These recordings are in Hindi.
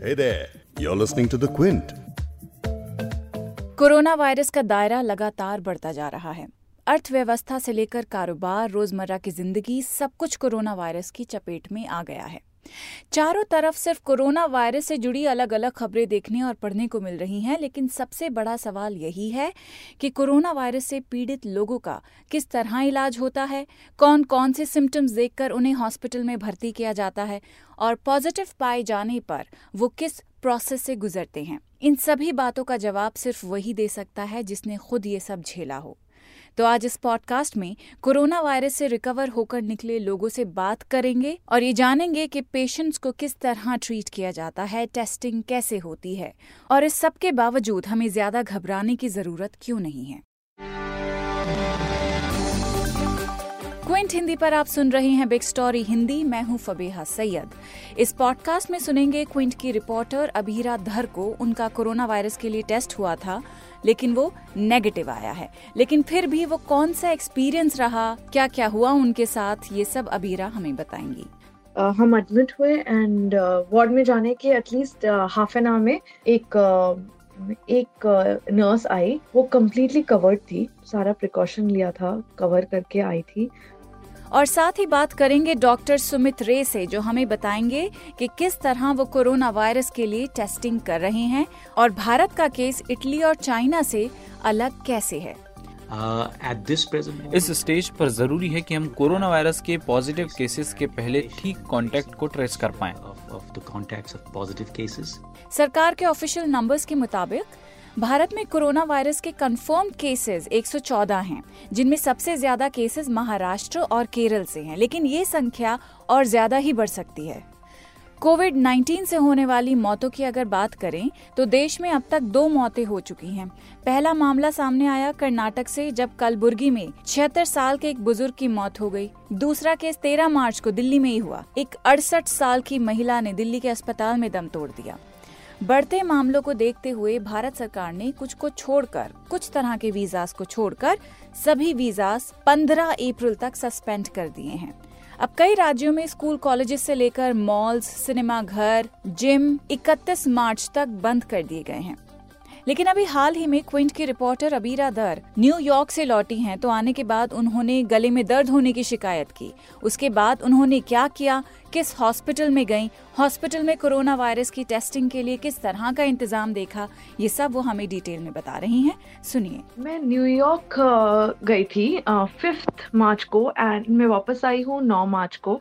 Hey there, you're listening to The Quint. Corona virus का दायरा लगातार बढ़ता जा रहा है अर्थव्यवस्था से लेकर कारोबार रोज़मर्रा की ज़िंदगी सब कुछ कोरोना वायरस की चपेट में आ गया है चारों तरफ़ सिर्फ़ कोरोना वायरस से जुड़ी अलग अलग खबरें देखने और पढ़ने को मिल रही हैं, लेकिन सबसे बड़ा सवाल यही है कि कोरोना वायरस से पीड़ित लोगों का किस तरह इलाज होता है कौन कौन से सिम्टम्स देखकर उन्हें हॉस्पिटल में भर्ती किया जाता है और पॉजिटिव पाए जाने पर वो किस प्रोसेस से गुजरते हैं। इन सभी बातों का जवाब सिर्फ़ वही दे सकता है जिसने खुद ये सब झेला हो। तो आज इस पॉडकास्ट में कोरोना वायरस से रिकवर होकर निकले लोगों से बात करेंगे और ये जानेंगे कि पेशेंट्स को किस तरह ट्रीट किया जाता है टेस्टिंग कैसे होती है। और इस सब के बावजूद हमें ज़्यादा घबराने की ज़रूरत क्यों नहीं है। क्विंट हिंदी पर आप सुन रहे हैं बिग स्टोरी हिंदी। मैं हूँ फबीहा सैयद। इस पॉडकास्ट में सुनेंगे क्विंट की रिपोर्टर अबीरा धर को। उनका कोरोना वायरस के लिए टेस्ट हुआ था लेकिन वो नेगेटिव आया है। लेकिन फिर भी वो कौन सा एक्सपीरियंस रहा? क्या क्या हुआ उनके साथ? ये सब अबीरा हमें बताएँगी। uh, हम एडमिट हुए एंड वार्ड uh, में जाने के एटलीस्ट हाफ़ एन आवर में एक uh, एक नर्स आई। वो कम्प्लीटली कवर्ड थी। सारा प्रिकॉशन लिया था कवर करके आई थी। और साथ ही बात करेंगे डॉक्टर सुमित रे से जो हमें बताएँगे कि किस तरह वो कोरोना वायरस के लिए टेस्टिंग कर रहे हैं और भारत का केस इटली और चाइना से अलग कैसे है uh, इस स्टेज पर ज़रूरी है कि हम कोरोना वायरस के पॉजिटिव केसेस के पहले ठीक कांटेक्ट को ट्रेस कर पाएँ। सरकार के ऑफिशियल नंबर्स के मुताबिक भारत में कोरोना वायरस के कंफर्म केसेस 114 हैं, जिनमें सबसे ज़्यादा केसेस महाराष्ट्र और केरल से हैं, लेकिन ये संख्या और ज़्यादा ही बढ़ सकती है। कोविड 19 से होने वाली मौतों की अगर बात करें तो देश में अब तक दो मौतें हो चुकी हैं। पहला मामला सामने आया कर्नाटक से, जब कलबुर्गी में छिहत्तर साल के एक बुज़ुर्ग की मौत हो गई। दूसरा केस 13 मार्च को दिल्ली में ही हुआ। एक अड़सठ साल की महिला ने दिल्ली के अस्पताल में दम तोड़ दिया। बढ़ते मामलों को देखते हुए भारत सरकार ने कुछ को छोड़कर, कुछ तरह के वीजास को छोड़कर, सभी वीजास 15 अप्रैल तक सस्पेंड कर दिए हैं। अब कई राज्यों में स्कूल कॉलेजेस से लेकर मॉल्स, सिनेमा घर, जिम 31 मार्च तक बंद कर दिए गए हैं। लेकिन अभी हाल ही में क्विंट की रिपोर्टर अबीरा दर न्यूयॉर्क से लौटी हैं तो आने के बाद उन्होंने गले में दर्द होने की शिकायत की। उसके बाद उन्होंने क्या किया? किस हॉस्पिटल में गई, हॉस्पिटल में कोरोना वायरस की टेस्टिंग के लिए किस तरह का इंतज़ाम देखा, ये सब वो हमें डिटेल में बता रही हैं। सुनिए। मैं न्यूयॉर्क गई थी फिफ्थ मार्च को एंड मैं वापस आई हूँ नौ मार्च को।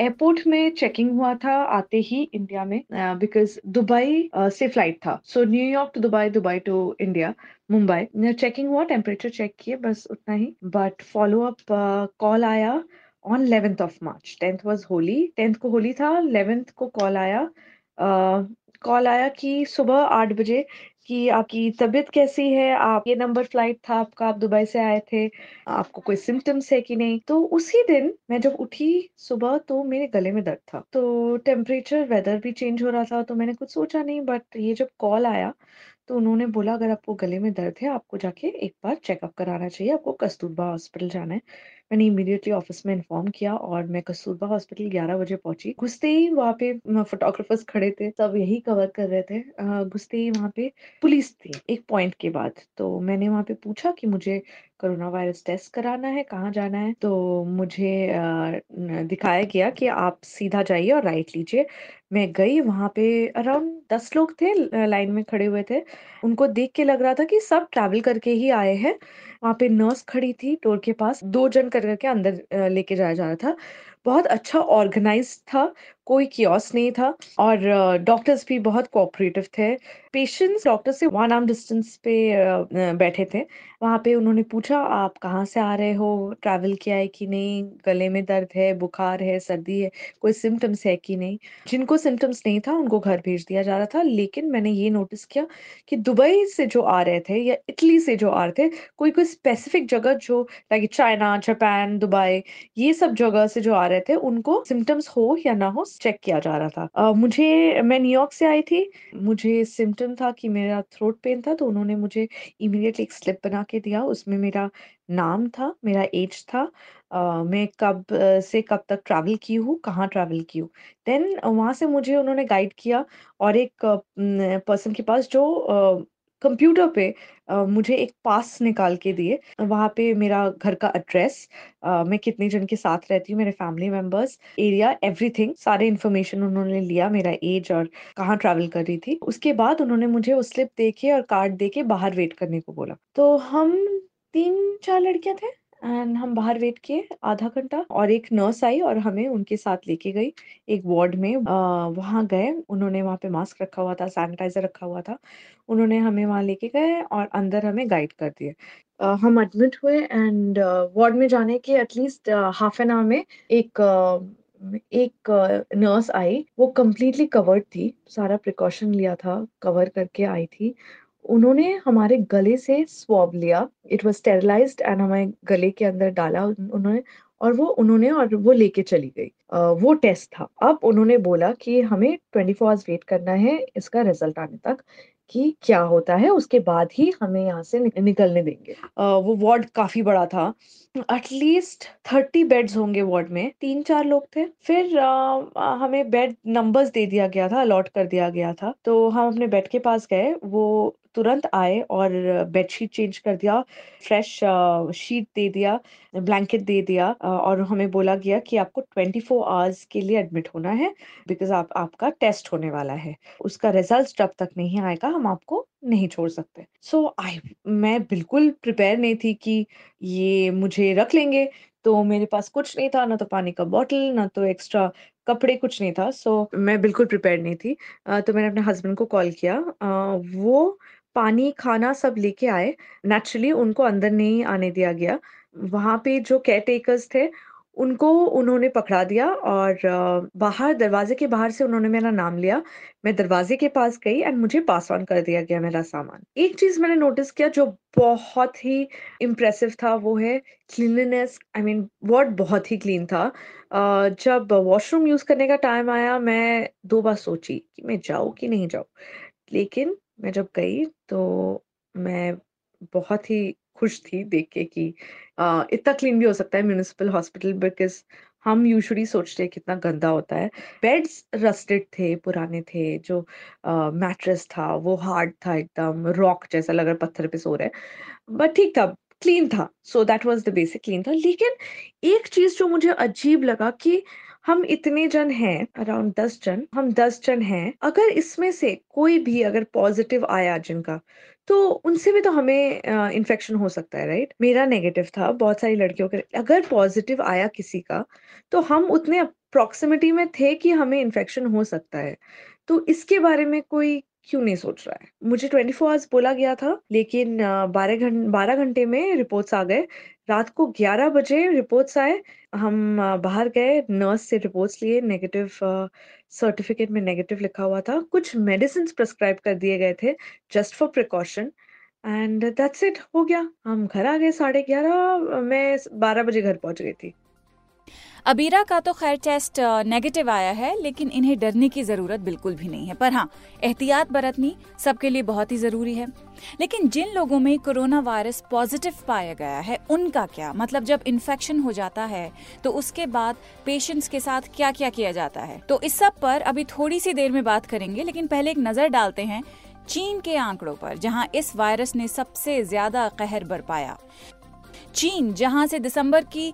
एयरपोर्ट में चेकिंग हुआ था, आते ही इंडिया में बिकॉज़ दुबई से फ़्लाइट था। So New York to Dubai Dubai to India Mumbai checking हुआ टेम्परेचर चेक किए, बस उतना ही। बट फॉलो अप कॉल आया on eleventh of March tenth was Holi tenth को होली था. इलेवेंथ को कॉल आया. कॉल uh, आया कि सुबह आठ बजे कि आपकी तबीयत कैसी है? आप ये नंबर फ़्लाइट था आपका आप दुबई से आए थे. आपको कोई सिम्टम्स है कि नहीं? तो उसी दिन मैं जब उठी सुबह तो मेरे गले में दर्द था. तो टेम्परेचर वेदर भी चेंज हो रहा था तो मैंने कुछ सोचा नहीं बट ये जब कॉल आया तो उन्होंने बोला, अगर आपको गले में दर्द है, आपको जाके एक बार चेकअप कराना चाहिए, आपको कस्तूरबा हॉस्पिटल जाना है। मैंने इमीडिएटली ऑफ़िस में इन्फॉर्म किया और मैं कस्तूरबा हॉस्पिटल 11 बजे पहुँची। घुसते ही वहाँ पे फोटोग्राफर्स खड़े थे, सब यही कवर कर रहे थे। घुसते ही वहाँ पे पुलिस थी एक पॉइंट के बाद। तो मैंने वहाँ पे पूछा कि मुझे कोरोना वायरस टेस्ट कराना है, कहाँ जाना है तो मुझे दिखाया गया कि आप सीधा जाइए और राइट लीजिए। मैं गई वहाँ पे अराउंड दस लोग थे लाइन में खड़े हुए थे। उनको देख के लग रहा था कि सब ट्रैवल करके ही आए हैं। वहाँ पे नर्स खड़ी थी डोर के पास, दो जन कर करके अंदर लेके जाया जा रहा था। बहुत अच्छा ऑर्गेनाइज था, कोई कियोस नहीं था और डॉक्टर्स भी बहुत कोऑपरेटिव थे। पेशेंट्स डॉक्टर से वन आर्म डिस्टेंस पे बैठे थे। वहाँ पे उन्होंने पूछा, आप कहाँ से आ रहे हो? ट्रैवल किया है कि नहीं? गले में दर्द है, बुखार है, सर्दी है, कोई सिम्टम्स है कि नहीं? जिनको सिम्टम्स नहीं था, उनको घर भेज दिया जा रहा था। लेकिन मैंने ये नोटिस किया कि दुबई से जो आ रहे थे या इटली से जो आ रहे थे कोई कोई स्पेसिफिक जगह जो लाइक चाइना जापान दुबई ये सब जगह से जो आ रहे रहे थे उनको सिम्टम्स हो या ना हो चेक किया जा रहा था। uh, मुझे मैं न्यूयॉर्क से आई थी मुझे सिम्टम था कि मेरा थ्रोट पेन था तो उन्होंने मुझे इमीडिएटली एक स्लिप बना के दिया उसमें मेरा नाम था मेरा एज था uh, मैं कब uh, से कब तक ट्रैवल की हूँ कहाँ ट्रैवल की हूँ। देन वहाँ से मुझे उन्होंने गाइड किया और एक पर्सन के पास जो कंप्यूटर पे मुझे एक पास निकाल के दिए। वहाँ पे मेरा घर का एड्रेस मैं कितने जन के साथ रहती हूँ, मेरे फैमिली मेंबर्स एरिया एवरीथिंग सारे इन्फॉर्मेशन उन्होंने लिया मेरा एज और कहाँ ट्रैवल कर रही थी। उसके बाद उन्होंने मुझे वो स्लिप दे और कार्ड दे बाहर वेट करने को बोला। तो हम तीन चार लड़कियाँ थे। एंड हम बाहर वेट किए आधा घंटा और एक नर्स आई और हमें उनके साथ लेके गई एक वार्ड में। वहाँ गए उन्होंने वहाँ पे मास्क रखा हुआ था सैनिटाइजर रखा हुआ था। उन्होंने हमें वहाँ लेके गए और अंदर हमें गाइड कर दिए। uh, हम एडमिट हुए एंड वार्ड uh, में जाने के एटलीस्ट हाफ़ एन आवर में एक uh, एक नर्स आई। वो कम्प्लीटली कवर्ड थी सारा प्रिकॉशन लिया था कवर करके आई थी। उन्होंने हमारे गले से स्वॉब लिया। इट वॉज़ स्टेरिलाइज्ड एंड हमारे गले के अंदर डाला उन्होंने और वो उन्होंने और वो लेके चली गई। वो टेस्ट था। अब उन्होंने बोला कि हमें ट्वेंटी फोर आवर्स वेट करना है इसका रिज़ल्ट आने तक कि क्या होता है उसके बाद ही हमें यहाँ से निकलने देंगे। uh, वो वार्ड काफ़ी बड़ा था। एटलीस्ट थर्टी बेड्स होंगे वार्ड में। तीन चार लोग थे। फिर आ, हमें बेड नंबर्स दे दिया गया था अलॉट कर दिया गया था। तो हम अपने बेड के पास गए। वो तुरंत आए और बेडशीट चेंज कर दिया फ्रेश शीट दे दिया ब्लैंकेट दे दिया और हमें बोला गया कि आपको 24 फोर आवर्स के लिए एडमिट होना है बिकॉज़ आप आपका टेस्ट होने वाला है। उसका रिज़ल्ट जब तक नहीं आएगा हम आपको नहीं छोड़ सकते। सो so, आई मैं बिल्कुल प्रिपेयर नहीं थी कि ये मुझे रख लेंगे तो मेरे पास कुछ नहीं था ना तो पानी का बॉटल ना तो एक्स्ट्रा कपड़े कुछ नहीं था। सो so, मैं बिल्कुल प्रिपेयर नहीं थी। uh, तो मैंने अपने हस्बैंड को कॉल किया। uh, वो पानी, खाना सब लेके आए। नेचुरली उनको अंदर नहीं आने दिया गया। वहाँ पे जो केयर टेकर्स थे, उनको उन्होंने पकड़ा दिया और बाहर, दरवाजे के बाहर से उन्होंने मेरा नाम लिया। मैं दरवाजे के पास गई एंड मुझे पास ऑन कर दिया गया मेरा सामान। एक चीज़ मैंने नोटिस किया जो बहुत ही इम्प्रेसिव था, वो है क्लीनलीनेस आई मीन वार्ड बहुत ही क्लीन था। जब वॉशरूम यूज़ करने का टाइम आया, मैं दो बार सोची कि मैं जाऊँ कि नहीं जाऊँ। लेकिन मैं जब गई तो मैं बहुत ही खुश थी देख के कि इतना क्लीन भी हो सकता है म्यूनिसिपल हॉस्पिटल बिकॉज़ हम यूजुअली सोचते हैं कितना गंदा होता है। बेड्स रस्टेड थे, पुराने थे, जो मैट्रेस था, वो हार्ड था एकदम रॉक जैसा लग रहा पत्थर पे सो रहे बट ठीक था क्लीन था so that was the basic clean था। लेकिन एक चीज़ जो मुझे अजीब लगा कि हम इतने जन हैं अराउंड दस जन, हम दस जन हैं, अगर इसमें से कोई भी अगर पॉजिटिव आया जिनका तो उनसे भी तो हमें इन्फेक्शन हो सकता है राइट मेरा नेगेटिव था, बहुत सारी लड़कियों के, अगर पॉजिटिव आया किसी का तो हम उतने प्रॉक्सिमिटी में थे कि हमें इन्फेक्शन हो सकता है। तो इसके बारे में कोई क्यों नहीं सोच रहा है? मुझे ट्वेंटी फोर आवर्स बोला गया था, लेकिन बारह घंटे बारह घंटे में रिपोर्ट्स आ गए रात को ग्यारह बजे रिपोर्ट्स आए, हम बाहर गए, नर्स से रिपोर्ट्स लिए नेगेटिव सर्टिफिकेट में नेगेटिव लिखा हुआ था। कुछ मेडिसिन प्रिस्क्राइब कर दिए गए थे just for precaution and that's it हो गया। हम घर आ गए साढ़े ग्यारह, मैं बारह बजे घर पहुँच गई थी। अबीरा का तो खैर टेस्ट नेगेटिव आया है, लेकिन इन्हें डरने की ज़रूरत बिल्कुल भी नहीं है। पर हाँ एहतियात बरतनी सबके लिए बहुत ही ज़रूरी है। लेकिन जिन लोगों में कोरोना वायरस पॉजिटिव पाया गया है, उनका क्या? मतलब जब इन्फेक्शन हो जाता है तो उसके बाद पेशेंट्स के साथ क्या क्या किया जाता है? तो इस सब पर अभी थोड़ी सी देर में बात करेंगे, लेकिन पहले एक नज़र डालते हैं चीन के आंकड़ों पर, जहाँ इस वायरस ने सबसे ज़्यादा कहर बरपाया। चीन, जहाँ से दिसंबर की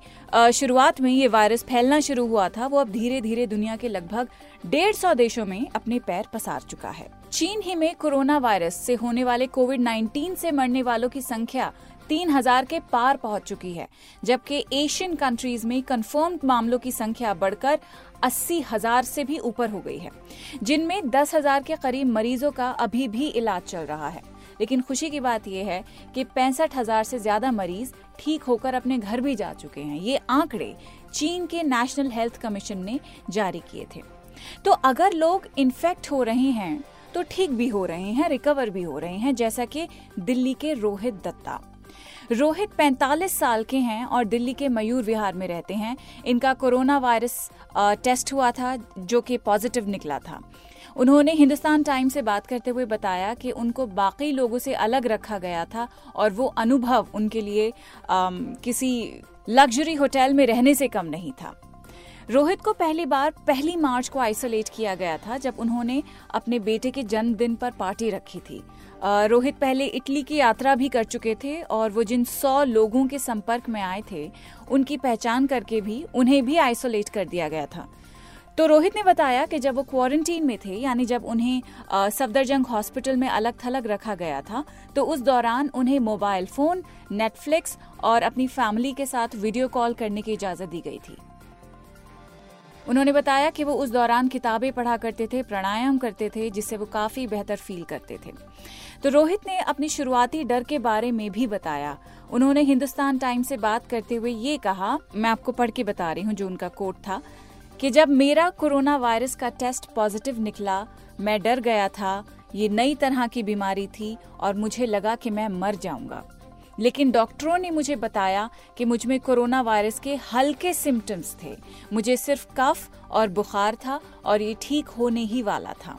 शुरुआत में ये वायरस फैलना शुरू हुआ था, वो अब धीरे धीरे दुनिया के लगभग डेढ़ सौ देशों में अपने पैर पसार चुका है। चीन ही में कोरोना वायरस से होने वाले कोविड 19 से मरने वालों की संख्या तीन हज़ार के पार पहुँच चुकी है, जबकि एशियन कंट्रीज़ में कंफर्म्ड मामलों की संख्या बढ़कर अस्सी हज़ार से भी ऊपर हो गई है। जिनमें दस हज़ार के करीब मरीजों का अभी भी इलाज चल रहा है। लेकिन खुशी की बात यह है कि पैंसठ हज़ार से ज़्यादा मरीज़ ठीक होकर अपने घर भी जा चुके हैं। ये आंकड़े चीन के नेशनल हेल्थ कमीशन ने जारी किए थे। तो अगर लोग इन्फेक्ट हो रहे हैं तो ठीक भी हो रहे हैं रिकवर भी हो रहे हैं, जैसा कि दिल्ली के रोहित दत्ता। रोहित 45 साल के हैं और दिल्ली के मयूर विहार में रहते हैं। इनका कोरोना वायरस टेस्ट हुआ था, जो कि पॉजिटिव निकला था। उन्होंने हिंदुस्तान टाइम से बात करते हुए बताया कि उनको बाकी लोगों से अलग रखा गया था और वो अनुभव उनके लिए आ, किसी लग्जरी होटल में रहने से कम नहीं था। रोहित को पहली बार पहली मार्च को आइसोलेट किया गया था जब उन्होंने अपने बेटे के जन्मदिन पर पार्टी रखी थी। रोहित पहले इटली की यात्रा भी कर चुके थे और वो जिन सौ लोगों के संपर्क में आए थे उनकी पहचान करके भी उन्हें भी आइसोलेट कर दिया गया था। तो रोहित ने बताया कि जब वो क्वारंटीन में थे, यानी जब उन्हें सफदरजंग हॉस्पिटल में अलग थलग रखा गया था तो उस दौरान उन्हें मोबाइल फ़ोन नेटफ्लिक्स और अपनी फैमिली के साथ वीडियो कॉल करने की इजाज़त दी गई थी। उन्होंने बताया कि वो उस दौरान किताबें पढ़ा करते थे, प्राणायाम करते थे, जिससे वो काफ़ी बेहतर फील करते थे। तो रोहित ने अपनी शुरुआती डर के बारे में भी बताया। उन्होंने हिंदुस्तान टाइम से बात करते हुए ये कहा, मैं आपको पढ़ के बता रही हूँ जो उनका कोट था कि जब मेरा कोरोना वायरस का टेस्ट पॉजिटिव निकला, मैं डर गया था, ये नई तरह की बीमारी थी और मुझे लगा कि मैं मर जाऊँगा। लेकिन डॉक्टरों ने मुझे बताया कि मुझमें कोरोना वायरस के हल्के सिम्टम्स थे। मुझे सिर्फ़ कफ और बुखार था और ये ठीक होने ही वाला था।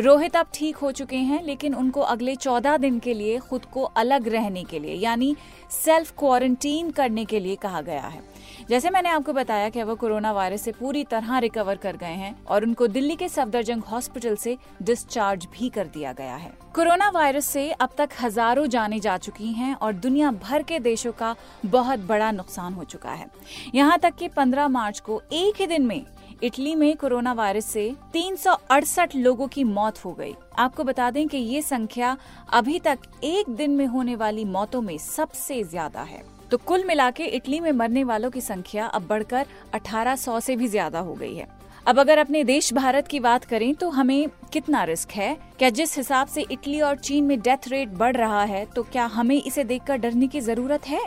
रोहित अब ठीक हो चुके हैं, लेकिन उनको अगले चौदह दिन के लिए खुद को अलग रहने के लिए, यानी सेल्फ क्वारंटीन करने के लिए कहा गया है। जैसे मैंने आपको बताया कि वो कोरोना वायरस से पूरी तरह रिकवर कर गए हैं और उनको दिल्ली के सफदरजंग हॉस्पिटल से डिस्चार्ज भी कर दिया गया है। कोरोना वायरस से अब तक हज़ारों जाने जा चुकी हैं और दुनिया भर के देशों का बहुत बड़ा नुकसान हो चुका है। यहाँ तक कि 15 मार्च को एक ही दिन में इटली में कोरोना वायरस से तीन सौ अड़सठ लोगों की मौत हो गई। आपको बता दें कि ये संख्या अभी तक एक दिन में होने वाली मौतों में सबसे ज़्यादा है। तो कुल मिला के इटली में मरने वालों की संख्या अब बढ़कर 1800 से भी ज़्यादा हो गई है। अब अगर अपने देश भारत की बात करें तो हमें कितना रिस्क है? क्या जिस हिसाब से इटली और चीन में डेथ रेट बढ़ रहा है तो क्या हमें इसे देखकर डरने की ज़रूरत है?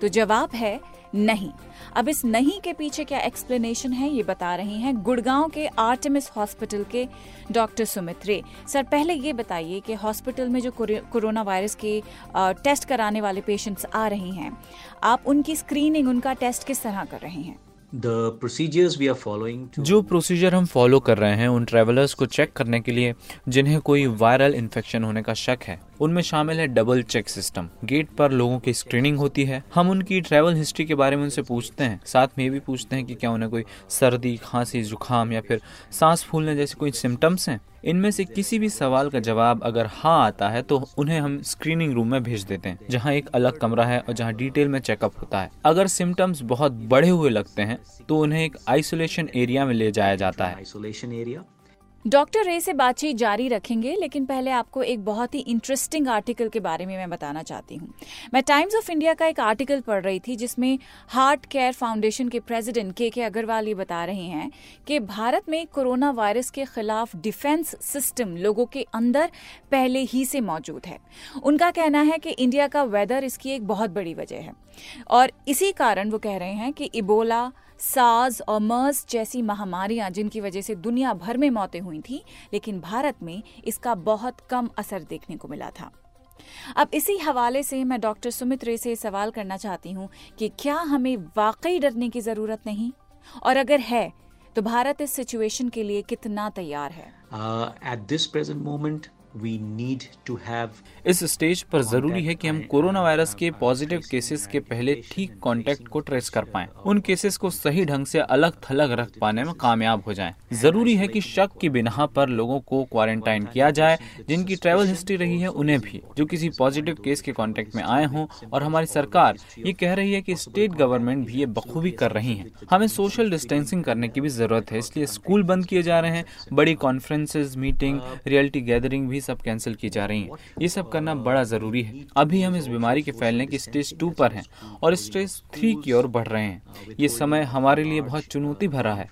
तो जवाब है नहीं। अब इस नहीं के पीछे क्या एक्सप्लेनेशन है ये बता रही हैं गुड़गांव के आर्टेमिस हॉस्पिटल के डॉक्टर सुमित रे। सर पहले ये बताइए कि हॉस्पिटल में जो कोरोना वायरस के टेस्ट कराने वाले पेशेंट्स आ रहे हैं आप उनकी स्क्रीनिंग उनका टेस्ट किस तरह कर रहे हैं? जो प्रोसीजर हम फॉलो कर रहे हैं उन ट्रेवलर्स को चेक करने के लिए जिन्हें कोई वायरल इन्फेक्शन होने का शक है उनमें शामिल है डबल चेक सिस्टम गेट पर लोगों की स्क्रीनिंग होती है। हम उनकी ट्रैवल हिस्ट्री के बारे में उनसे पूछते हैं। साथ में ये भी पूछते हैं कि क्या उन्हें कोई सर्दी, खांसी, जुकाम या फिर सांस फूलने जैसे कोई सिम्टम्स हैं? इनमें से किसी भी सवाल का जवाब अगर हाँ आता है तो उन्हें हम स्क्रीनिंग रूम में भेज देते हैं, जहाँ एक अलग कमरा है और जहाँ डिटेल में चेकअप होता है। अगर सिम्टम्स बहुत बड़े हुए लगते हैं तो उन्हें एक आइसोलेशन एरिया में ले जाया जाता है। आइसोलेशन एरिया डॉक्टर रे से बातचीत जारी रखेंगे, लेकिन पहले आपको एक बहुत ही इंटरेस्टिंग आर्टिकल के बारे में मैं बताना चाहती हूँ। मैं टाइम्स ऑफ़ इंडिया का एक आर्टिकल पढ़ रही थी, जिसमें हार्ट केयर फाउंडेशन के प्रेसिडेंट के के अग्रवाल ये बता रहे हैं कि भारत में कोरोना वायरस के खिलाफ डिफेंस सिस्टम लोगों के अंदर पहले ही से मौजूद है। उनका कहना है कि इंडिया का वेदर इसकी एक बहुत बड़ी वजह है। और इसी कारण वो कह रहे हैं कि इबोला, साज और मर्स जैसी महामारियाँ जिनकी वजह से दुनिया भर में मौतें हुई थी, लेकिन भारत में इसका बहुत कम असर देखने को मिला था। अब इसी हवाले से मैं डॉक्टर सुमित रे से सवाल करना चाहती हूँ कि क्या हमें वाकई डरने की ज़रूरत नहीं? और अगर है तो भारत इस सिचुएशन के लिए कितना तैयार है? At this present moment we need to have इस स्टेज पर ज़रूरी है कि हम कोरोना वायरस के पॉजिटिव केसेस के पहले ठीक कांटेक्ट को ट्रेस कर पाएँ। उन केसेस को सही ढंग से अलग थलग रख पाने में कामयाब हो जाएँ। ज़रूरी है कि शक की बिना पर लोगों को क्वारंटाइन किया जाए। जिनकी ट्रैवल हिस्ट्री रही है उन्हें भी जो किसी पॉजिटिव केस के कॉन्टेक्ट में आए हों और हमारी सरकार ये कह रही है की स्टेट गवर्नमेंट भी ये बखूबी कर रही है। हमें सोशल डिस्टेंसिंग करने की भी ज़रूरत है इसलिए स्कूल बंद किए जा रहे हैं बड़ी कॉन्फ्रेंसेज मीटिंग रियलिटी गैदरिंग भी सब कैंसिल की जा रही हैं। ये सब करना बड़ा ज़रूरी है। अभी हम इस बीमारी के फैलने की स्टेज टू पर हैं और स्टेज थ्री की ओर बढ़ रहे हैं। ये समय हमारे लिए बहुत चुनौती भरा है।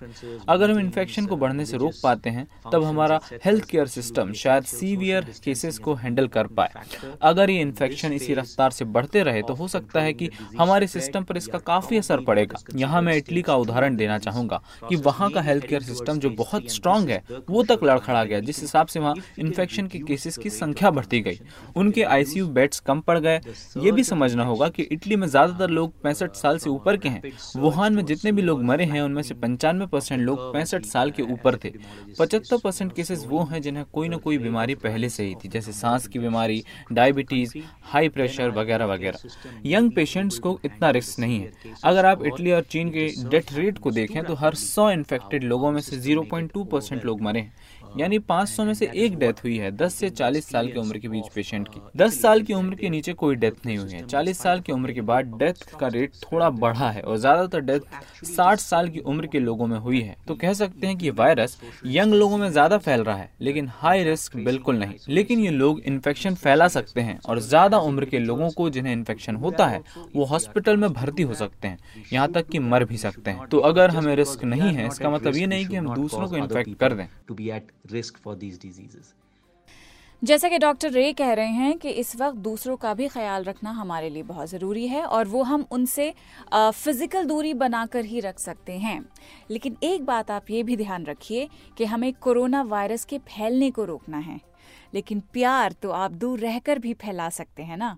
अगर हम इन्फेक्शन को बढ़ने से रोक पाते हैं, तब हमारा हेल्थ केयर सिस्टम शायद सीवियर केसेस को हैंडल कर पाए। अगर ये इन्फेक्शन इसी रफ्तार से बढ़ते रहे तो हो सकता है कि हमारे सिस्टम पर इसका काफ़ी असर पड़ेगा। यहाँ मैं इटली का उदाहरण देना चाहूँगा कि वहाँ का हेल्थ केयर सिस्टम जो बहुत स्ट्रांग है, वो तक लड़खड़ा गया। जिस हिसाब से वहाँ इन्फेक्शन के के केसेस की संख्या बढ़ती गई। उनके आईसीयू बेड्स कम पड़ गए। ये भी समझना होगा कि इटली में ज़्यादातर लोग पैंसठ साल से ऊपर के हैं। वुहान में जितने भी लोग मरे हैं उनमें से पंचानवे परसेंट लोग पैंसठ साल के ऊपर थे। पचहत्तर परसेंट केसेस वो हैं जिन्हें कोई ना कोई बीमारी पहले से ही थी जैसे सांस की बीमारी डायबिटीज़ हाई प्रेशर वगैरह वगैरह। यंग पेशेंट्स को इतना रिस्क नहीं है। अगर आप इटली और चीन के डेथ रेट को देखें तो हर सौ इन्फेक्टेड लोगों में से 0.2 परसेंट लोग मरे हैं। यानी 500 में से एक डेथ हुई है। 10 से 40 साल की उम्र के बीच पेशेंट की। 10 साल की उम्र के नीचे कोई डेथ नहीं हुई है। 40 साल की उम्र के बाद डेथ का रेट थोड़ा बढ़ा है और ज़्यादातर डेथ 60 साल की उम्र के लोगों में हुई है। तो कह सकते हैं कि वायरस यंग लोगों में ज़्यादा फैल रहा है, लेकिन हाई रिस्क बिल्कुल नहीं। लेकिन ये लोग इन्फेक्शन फैला सकते हैं और ज़्यादा उम्र के लोगों को जिन्हें इन्फेक्शन होता है, वो हॉस्पिटल में भर्ती हो सकते हैं, यहाँ तक कि मर भी सकते हैं। तो अगर हमें रिस्क नहीं है, इसका मतलब ये नहीं कि हम दूसरों को इन्फेक्ट कर दें। Risk for these diseases. जैसा कि डॉक्टर रे कह रहे हैं कि इस वक्त दूसरों का भी ख्याल रखना हमारे लिए बहुत ज़रूरी है और वो हम उनसे फ़िज़िकल दूरी बनाकर ही रख सकते हैं। लेकिन एक बात आप ये भी ध्यान रखिए कि हमें कोरोना वायरस के फैलने को रोकना है। लेकिन प्यार तो आप दूर रहकर भी फैला सकते हैं ना?